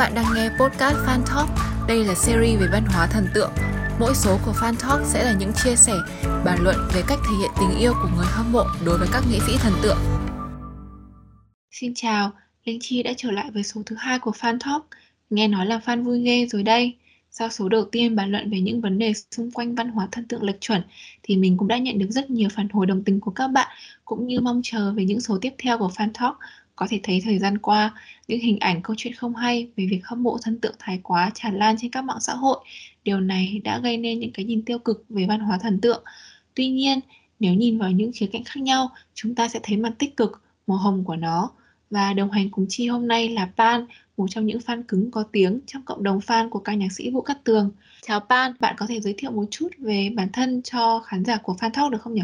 bạn đang nghe podcast Fan Talk. Đây là series về văn hóa thần tượng. Mỗi số của Fan Talk sẽ là những chia sẻ, bàn luận về cách thể hiện tình yêu của người hâm mộ đối với các nghệ sĩ thần tượng. Xin chào, Linh Chi đã trở lại với số thứ hai của Fan Talk. Nghe nói là fan vui ghê rồi đây. Sau số đầu tiên bàn luận về những vấn đề xung quanh văn hóa thần tượng lệch chuẩn thì mình cũng đã nhận được rất nhiều phản hồi đồng tình của các bạn cũng như mong chờ về những số tiếp theo của Fan Talk có thể thấy thời gian qua, những hình ảnh câu chuyện không hay về việc hâm mộ thần tượng thái quá tràn lan trên các mạng xã hội. Điều này đã gây nên những cái nhìn tiêu cực về văn hóa thần tượng. Tuy nhiên, nếu nhìn vào những khía cạnh khác nhau, chúng ta sẽ thấy mặt tích cực, màu hồng của nó. Và đồng hành cùng Chi hôm nay là Pan, một trong những fan cứng có tiếng trong cộng đồng fan của ca nhạc sĩ Vũ Cát Tường. Chào Pan, bạn có thể giới thiệu một chút về bản thân cho khán giả của Fan Talk được không nhỉ?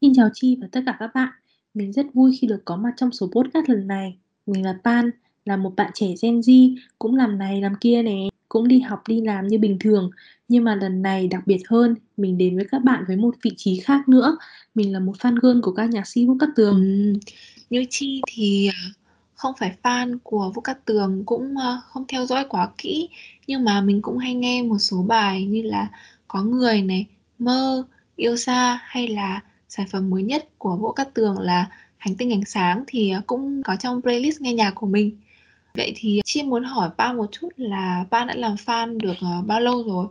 Xin chào Chi và tất cả các bạn. Mình rất vui khi được có mặt trong số podcast lần này. Mình là Pan, là một bạn trẻ Gen Z, cũng làm này làm kia nè, cũng đi học đi làm như bình thường. Nhưng mà lần này đặc biệt hơn, mình đến với các bạn với một vị trí khác nữa. Mình là một fan girl của các nhạc sĩ Vũ Cát Tường. Ừ, như Chi thì ờ, không phải fan của Vũ Cát Tường, cũng ờ, không theo dõi quá kỹ. Nhưng mà mình cũng hay nghe một số bài như là Có Người này, Mơ, Yêu Xa hay là sản phẩm mới nhất của Vũ Cát Tường là Hành tinh ánh sáng thì à, cũng có trong playlist nghe nhạc của mình. Vậy thì Chi muốn hỏi ba một chút là ba đã làm fan được à, bao lâu rồi?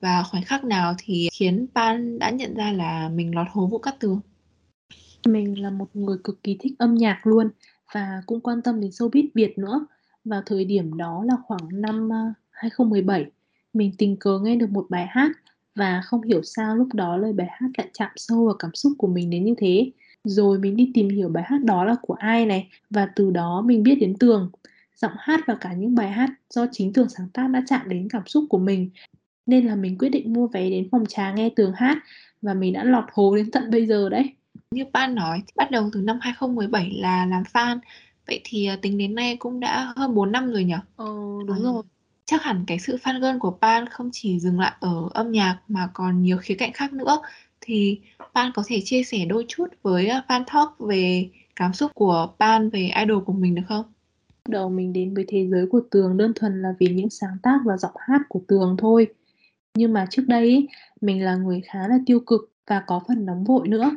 Và khoảnh khắc nào thì khiến Ban đã nhận ra là mình lọt hố Vũ Cát Tường? Mình là một người cực kỳ thích âm nhạc luôn và cũng quan tâm đến showbiz Việt nữa. Vào thời điểm đó là khoảng năm à, 2017, mình tình cờ nghe được một bài hát và không hiểu sao lúc đó lời bài hát lại chạm sâu vào cảm xúc của mình đến như thế. Rồi mình đi tìm hiểu bài hát đó là của ai này và từ đó mình biết đến Tường. Giọng hát và cả những bài hát do chính Tường sáng tác đã chạm đến cảm xúc của mình. Nên là mình quyết định mua vé đến phòng trà nghe Tường hát và mình đã lọt hố đến tận bây giờ đấy. Như ban nói, bắt đầu từ năm 2017 là làm fan. Vậy thì à, tính đến nay cũng đã hơn 4 năm rồi nhỉ? Ờ, đúng à. rồi chắc hẳn cái sự fan girl của Pan không chỉ dừng lại ở âm nhạc mà còn nhiều khía cạnh khác nữa thì Pan có thể chia sẻ đôi chút với à, fan talk về cảm xúc của Pan về idol của mình được không? Đầu mình đến với thế giới của Tường đơn thuần là vì những sáng tác và giọng hát của Tường thôi. Nhưng mà trước đây mình là người khá là tiêu cực và có phần nóng vội nữa.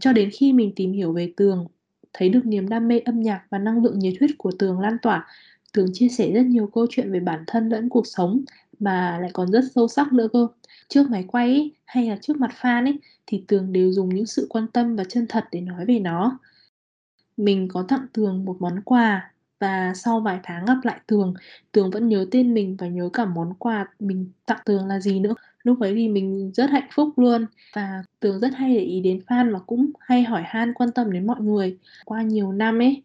Cho đến khi mình tìm hiểu về Tường, thấy được niềm đam mê âm nhạc và năng lượng nhiệt huyết của Tường lan tỏa Tường chia sẻ rất nhiều câu chuyện về bản thân lẫn cuộc sống mà lại còn rất sâu sắc nữa cơ. Trước máy quay ấy, hay là trước mặt fan ấy thì Tường đều dùng những sự quan tâm và chân thật để nói về nó. Mình có tặng Tường một món quà và sau vài tháng gặp lại Tường, Tường vẫn nhớ tên mình và nhớ cả món quà mình tặng Tường là gì nữa. Lúc ấy thì mình rất hạnh phúc luôn và Tường rất hay để ý đến fan và cũng hay hỏi han quan tâm đến mọi người. Qua nhiều năm ấy,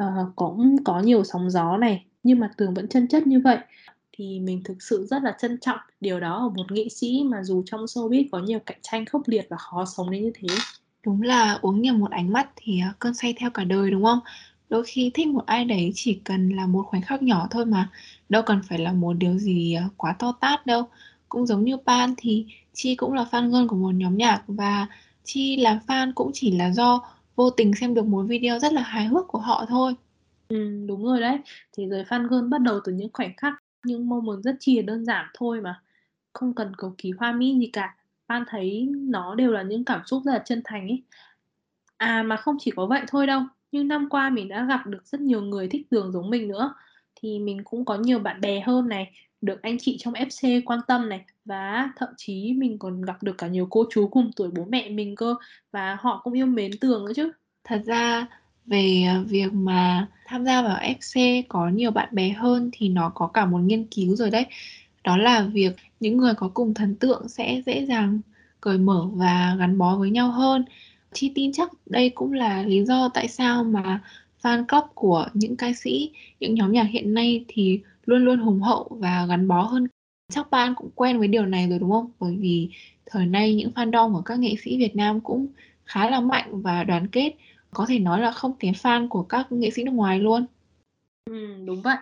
uh, cũng có nhiều sóng gió này nhưng mà tường vẫn chân chất như vậy. Thì mình thực sự rất là trân trọng điều đó ở một nghệ sĩ mà dù trong showbiz có nhiều cạnh tranh khốc liệt và khó sống đến như thế. Đúng là uống nhầm một ánh mắt thì ờ, cơn say theo cả đời đúng không? Đôi khi thích một ai đấy chỉ cần là một khoảnh khắc nhỏ thôi mà đâu cần phải là một điều gì ờ, quá to tát đâu. Cũng giống như Pan thì Chi cũng là fan girl của một nhóm nhạc và Chi làm fan cũng chỉ là do vô tình xem được một video rất là hài hước của họ thôi. Ừ, đúng rồi đấy. Thế giới fan girl bắt đầu từ những khoảnh khắc, những moment rất chia đơn giản thôi mà. Không cần cầu kỳ hoa mỹ gì cả. Fan thấy nó đều là những cảm xúc rất là chân thành ấy. À mà không chỉ có vậy thôi đâu. Nhưng năm qua mình đã gặp được rất nhiều người thích đường giống mình nữa. Thì mình cũng có nhiều bạn bè hơn này, được anh chị trong FC quan tâm này và thậm chí mình còn gặp được cả nhiều cô chú cùng tuổi bố mẹ mình cơ và họ cũng yêu mến Tường nữa chứ. Thật ra về à, việc mà tham gia vào FC có nhiều bạn bè hơn thì nó có cả một nghiên cứu rồi đấy. Đó là việc những người có cùng thần tượng sẽ dễ dàng cởi mở và gắn bó với nhau hơn. Chi tin chắc đây cũng là lý do tại sao mà fan club của những ca sĩ, những nhóm nhạc hiện nay thì luôn luôn hùng hậu và gắn bó hơn. Chắc bạn cũng quen với điều này rồi đúng không? Bởi vì thời nay những fandom của các nghệ sĩ Việt Nam cũng khá là mạnh và đoàn kết có thể nói là không kém fan của các nghệ sĩ nước ngoài luôn. Ừ, đúng vậy.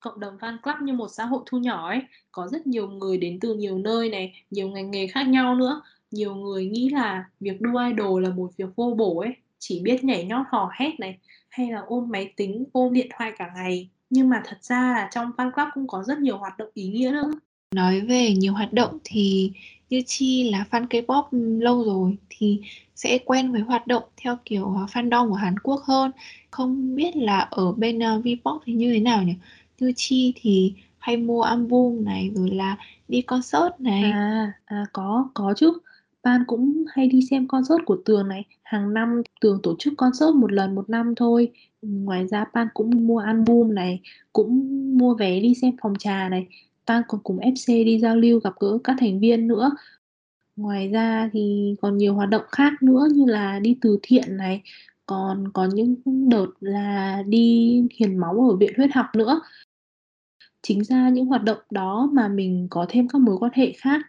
Cộng đồng fan club như một xã hội thu nhỏ ấy, có rất nhiều người đến từ nhiều nơi này, nhiều ngành nghề khác nhau nữa. Nhiều người nghĩ là việc đua idol là một việc vô bổ ấy, chỉ biết nhảy nhót hò hét này, hay là ôm máy tính, ôm điện thoại cả ngày. Nhưng mà thật ra là trong fan club cũng có rất nhiều hoạt động ý nghĩa nữa. Nói về nhiều hoạt động thì như Chi là fan K-pop lâu rồi thì sẽ quen với hoạt động theo kiểu ờ, fandom của Hàn Quốc hơn. Không biết là ở bên uh, V-pop thì như thế nào nhỉ? Như Chi thì hay mua album này rồi là đi concert này. À, à có, có chứ. Ban cũng hay đi xem concert của Tường này. Hàng năm Tường tổ chức concert một lần một năm thôi. Ngoài ra Pan cũng mua album này, cũng mua vé đi xem phòng trà này. Pan còn cùng FC đi giao lưu gặp gỡ các thành viên nữa. Ngoài ra thì còn nhiều hoạt động khác nữa như là đi từ thiện này, còn có những đợt là đi hiền máu ở viện huyết học nữa. Chính ra những hoạt động đó mà mình có thêm các mối quan hệ khác,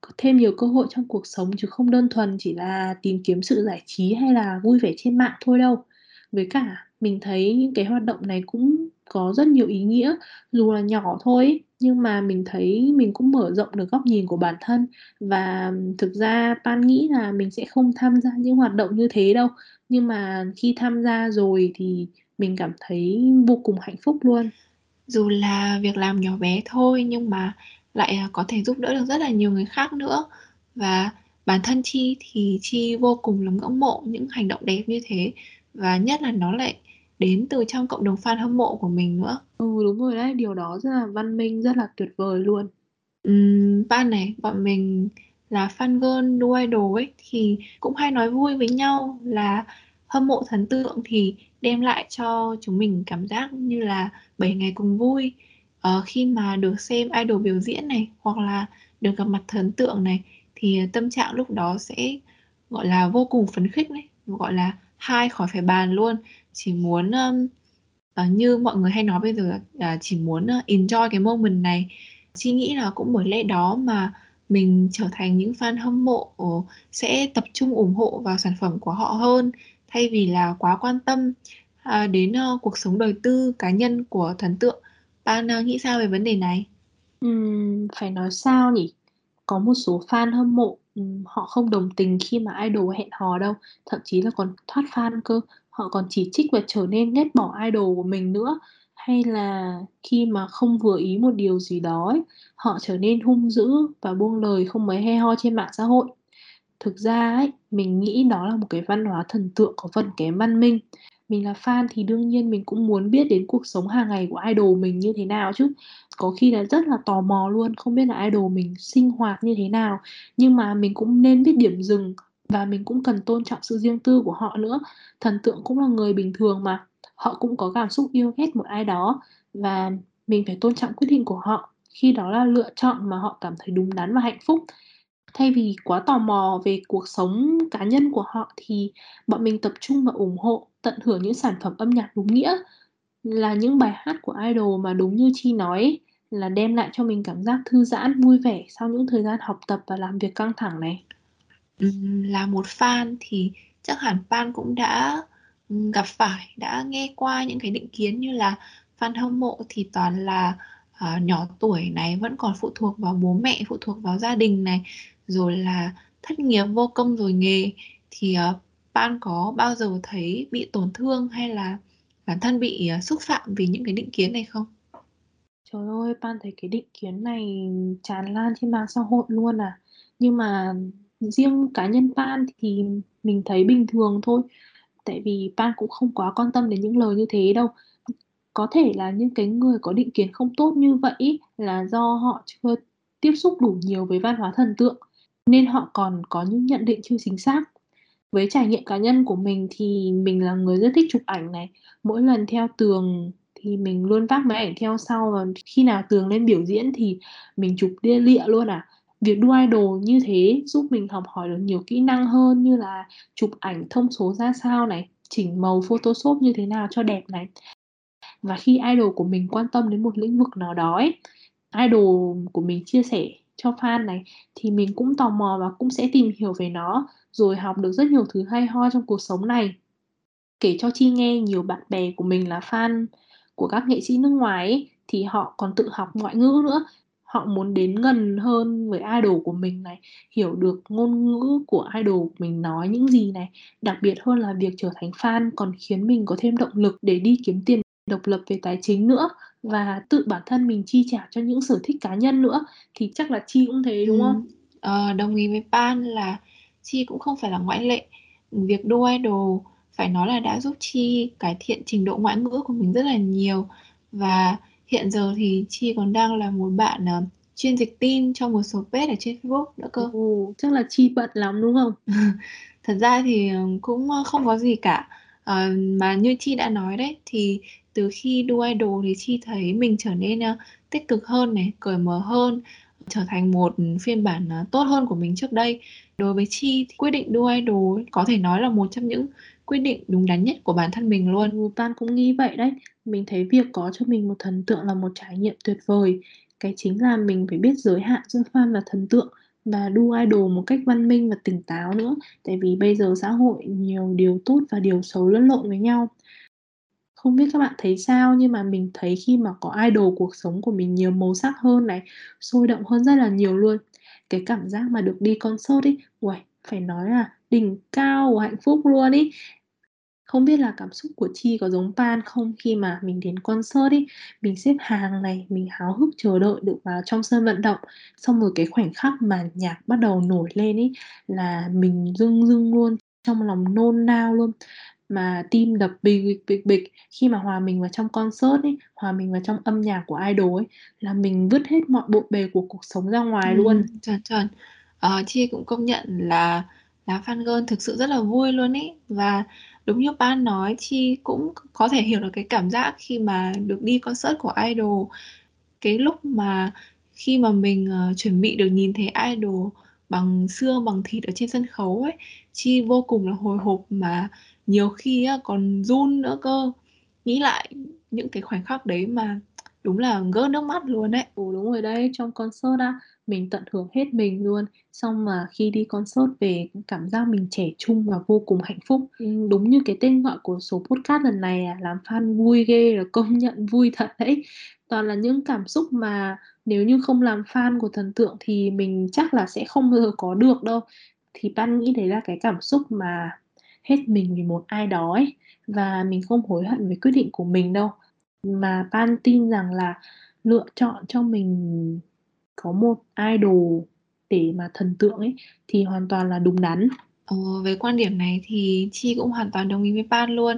có thêm nhiều cơ hội trong cuộc sống chứ không đơn thuần chỉ là tìm kiếm sự giải trí hay là vui vẻ trên mạng thôi đâu. Với cả mình thấy những cái hoạt động này cũng có rất nhiều ý nghĩa, dù là nhỏ thôi nhưng mà mình thấy mình cũng mở rộng được góc nhìn của bản thân và thực ra Pan nghĩ là mình sẽ không tham gia những hoạt động như thế đâu. Nhưng mà khi tham gia rồi thì mình cảm thấy vô cùng hạnh phúc luôn. Dù là việc làm nhỏ bé thôi nhưng mà lại à, có thể giúp đỡ được rất là nhiều người khác nữa. Và bản thân Chi thì Chi vô cùng là ngưỡng mộ những hành động đẹp như thế và nhất là nó lại đến từ trong cộng đồng fan hâm mộ của mình nữa. Ừ đúng rồi đấy, điều đó rất là văn minh, rất là tuyệt vời luôn. Ừm, ban này bọn mình là fan girl đu idol ấy thì cũng hay nói vui với nhau là hâm mộ thần tượng thì đem lại cho chúng mình cảm giác như là 7 ngày cùng vui uh, khi mà được xem idol biểu diễn này hoặc là được gặp mặt thần tượng này thì tâm trạng lúc đó sẽ gọi là vô cùng phấn khích đấy gọi là hai khỏi phải bàn luôn chỉ muốn um, uh, như mọi người hay nói bây giờ uh, chỉ muốn uh, enjoy cái moment này chị nghĩ là cũng bởi lẽ đó mà mình trở thành những fan hâm mộ ờ, sẽ tập trung ủng hộ vào sản phẩm của họ hơn thay vì là quá quan tâm uh, đến uh, cuộc sống đời tư cá nhân của thần tượng. Bạn uh, nghĩ sao về vấn đề này? uhm, phải nói sao nhỉ? Có một số fan hâm mộ họ không đồng tình khi mà idol hẹn hò đâu, thậm chí là còn thoát fan cơ. Họ còn chỉ trích và trở nên ghét bỏ idol của mình nữa. Hay là khi mà không vừa ý một điều gì đó ấy, họ trở nên hung dữ và buông lời không mấy hay ho trên mạng xã hội. Thực ra ấy, mình nghĩ đó là một cái văn hóa thần tượng có phần kém văn minh. Mình là fan thì đương nhiên mình cũng muốn biết đến cuộc sống hàng ngày của idol mình như thế nào chứ. Có khi là rất là tò mò luôn, không biết là idol mình sinh hoạt như thế nào. Nhưng mà mình cũng nên biết điểm dừng và mình cũng cần tôn trọng sự riêng tư của họ nữa. Thần tượng cũng là người bình thường mà. Họ cũng có cảm xúc yêu ghét một ai đó và mình phải tôn trọng quyết định của họ khi đó là lựa chọn mà họ cảm thấy đúng đắn và hạnh phúc thay vì quá tò mò về cuộc sống cá nhân của họ thì bọn mình tập trung và ủng hộ, tận hưởng những sản phẩm âm nhạc đúng nghĩa, là những bài hát của idol mà đúng như chi nói, là đem lại cho mình cảm giác thư giãn, vui vẻ sau những thời gian học tập và làm việc căng thẳng này là một fan thì chắc hẳn fan cũng đã gặp phải đã nghe qua những cái định kiến như là fan hâm mộ thì toàn là uh, nhỏ tuổi này vẫn còn phụ thuộc vào bố mẹ phụ thuộc vào gia đình này rồi là thất nghiệp vô công rồi nghề thì ờ, uh, Pan có bao giờ thấy bị tổn thương hay là bản thân bị uh, xúc phạm vì những cái định kiến này không? Trời ơi, Pan thấy cái định kiến này tràn lan trên mạng xã hội luôn à. Nhưng mà riêng cá nhân Pan thì mình thấy bình thường thôi. Tại vì Pan cũng không quá quan tâm đến những lời như thế đâu. Có thể là những cái người có định kiến không tốt như vậy là do họ chưa tiếp xúc đủ nhiều với văn hóa thần tượng, nên họ còn có những nhận định chưa chính xác. Với trải nghiệm cá nhân của mình thì mình là người rất thích chụp ảnh này. Mỗi lần theo tường thì mình luôn vác máy ảnh theo sau và khi nào tường lên biểu diễn thì mình chụp lia lịa luôn à. Việc đu idol như thế giúp mình học hỏi được nhiều kỹ năng hơn như là chụp ảnh thông số ra sao này, chỉnh màu Photoshop như thế nào cho đẹp này. Và khi idol của mình quan tâm đến một lĩnh vực nào đó ấy, idol của mình chia sẻ cho fan này thì mình cũng tò mò và cũng sẽ tìm hiểu về nó rồi học được rất nhiều thứ hay ho trong cuộc sống này. Kể cho Chi nghe nhiều bạn bè của mình là fan của các nghệ sĩ nước ngoài ấy, thì họ còn tự học ngoại ngữ nữa. Họ muốn đến gần hơn với idol của mình này, hiểu được ngôn ngữ của idol của mình nói những gì này. Đặc biệt hơn là việc trở thành fan còn khiến mình có thêm động lực để đi kiếm tiền độc lập về tài chính nữa và tự bản thân mình chi trả cho những sở thích cá nhân nữa thì chắc là Chi cũng thế đúng không? Ờ, đồng ý với Pan là Chi cũng không phải là ngoại lệ. Việc đua idol phải nói là đã giúp Chi cải thiện trình độ ngoại ngữ của mình rất là nhiều và hiện giờ thì Chi còn đang là một bạn uh, chuyên dịch tin cho một số page ở trên Facebook nữa cơ. Ồ, chắc là Chi bận lắm đúng không? Thật ra thì cũng không có gì cả. À, mà như Chi đã nói đấy thì từ khi đua idol thì Chi thấy mình trở nên uh, tích cực hơn này, cởi mở hơn, trở thành một phiên bản uh, tốt hơn của mình trước đây. Đối với Chi thì quyết định đua idol có thể nói là một trong những quyết định đúng đắn nhất của bản thân mình luôn. Ừ, cũng nghĩ vậy đấy. Mình thấy việc có cho mình một thần tượng là một trải nghiệm tuyệt vời. Cái chính là mình phải biết giới hạn giữa fan và thần tượng và đu idol một cách văn minh và tỉnh táo nữa. Tại vì bây giờ xã hội nhiều điều tốt và điều xấu lẫn lộn với nhau. Không biết các bạn thấy sao nhưng mà mình thấy khi mà có idol cuộc sống của mình nhiều màu sắc hơn này, sôi động hơn rất là nhiều luôn. Cái cảm giác mà được đi concert ấy, uầy, phải nói là đỉnh cao của hạnh phúc luôn ý. Không biết là cảm xúc của Chi có giống Pan không khi mà mình đến concert ấy, mình xếp hàng này, mình háo hức chờ đợi được vào trong sân vận động. Xong rồi cái khoảnh khắc mà nhạc bắt đầu nổi lên ấy là mình rưng rưng luôn, trong lòng nôn nao luôn. Mà tim đập bịch bịch bịch bịch khi mà hòa mình vào trong concert ấy, hòa mình vào trong âm nhạc của idol ấy là mình vứt hết mọi bộn bề của cuộc sống ra ngoài Ừ, luôn. chuẩn chuẩn. Ờ, Chi cũng công nhận là là fan girl thực sự rất là vui luôn ý. Và đúng như ba nói Chi cũng có thể hiểu được cái cảm giác khi mà được đi concert của idol. Cái lúc mà khi mà mình uh, chuẩn bị được nhìn thấy idol bằng xương bằng thịt ở trên sân khấu ấy Chi vô cùng là hồi hộp mà nhiều khi á, còn run nữa cơ. Nghĩ lại những cái khoảnh khắc đấy mà đúng là gỡ nước mắt luôn đấy Ồ đúng rồi đấy, trong concert á, mình tận hưởng hết mình luôn. Xong mà khi đi concert về cảm giác mình trẻ trung và vô cùng hạnh phúc. Ừ, đúng như cái tên gọi của số podcast lần này à, làm fan vui ghê là công nhận vui thật đấy. Toàn là những cảm xúc mà nếu như không làm fan của thần tượng thì mình chắc là sẽ không bao giờ có được đâu. Thì Pan nghĩ đấy là cái cảm xúc mà hết mình vì một ai đó ấy. Và mình không hối hận về quyết định của mình đâu. Mà Pan tin rằng là lựa chọn cho mình có một idol để mà thần tượng ấy thì hoàn toàn là đúng đắn. Ờ, với quan điểm này thì Chi cũng hoàn toàn đồng ý với Pan luôn.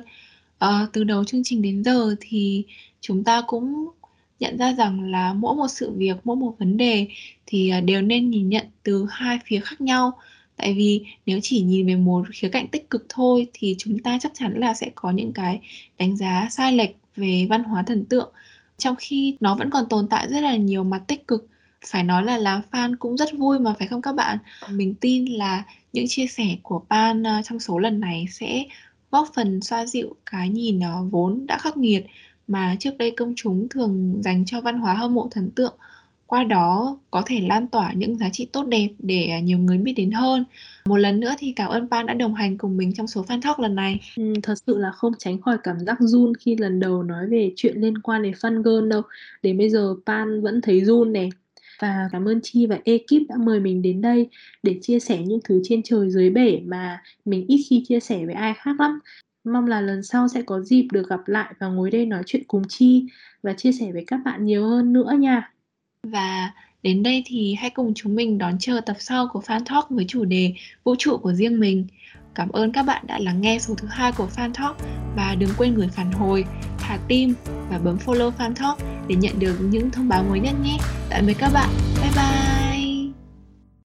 À, từ đầu chương trình đến giờ thì chúng ta cũng nhận ra rằng là mỗi một sự việc, mỗi một vấn đề thì à, đều nên nhìn nhận từ hai phía khác nhau. Tại vì nếu chỉ nhìn về một khía cạnh tích cực thôi thì chúng ta chắc chắn là sẽ có những cái đánh giá sai lệch về văn hóa thần tượng. Trong khi nó vẫn còn tồn tại rất là nhiều mặt tích cực phải nói là lá fan cũng rất vui mà, phải không các bạn? Mình tin là những chia sẻ của Pan ờ, trong số lần này sẽ góp phần xoa dịu cái nhìn ờ, vốn đã khắc nghiệt mà trước đây công chúng thường dành cho văn hóa hâm mộ thần tượng qua đó có thể lan tỏa những giá trị tốt đẹp để à, nhiều người biết đến hơn. Một lần nữa thì cảm ơn Pan đã đồng hành cùng mình trong số Fan Talk lần này. Ừ, thật sự là không tránh khỏi cảm giác run khi lần đầu nói về chuyện liên quan đến fan girl đâu. Đến bây giờ Pan vẫn thấy run này và cảm ơn Chi và ekip đã mời mình đến đây để chia sẻ những thứ trên trời dưới bể mà mình ít khi chia sẻ với ai khác lắm. Mong là lần sau sẽ có dịp được gặp lại và ngồi đây nói chuyện cùng Chi và chia sẻ với các bạn nhiều hơn nữa nha. Và đến đây thì hãy cùng chúng mình đón chờ tập sau của Fan Talk với chủ đề vũ trụ của riêng mình. Cảm ơn các bạn đã lắng nghe số thứ hai của Fan Talk và đừng quên gửi phản hồi, thả tim và bấm follow Fan Talk để nhận được những thông báo mới nhất nhé. Tạm biệt các bạn.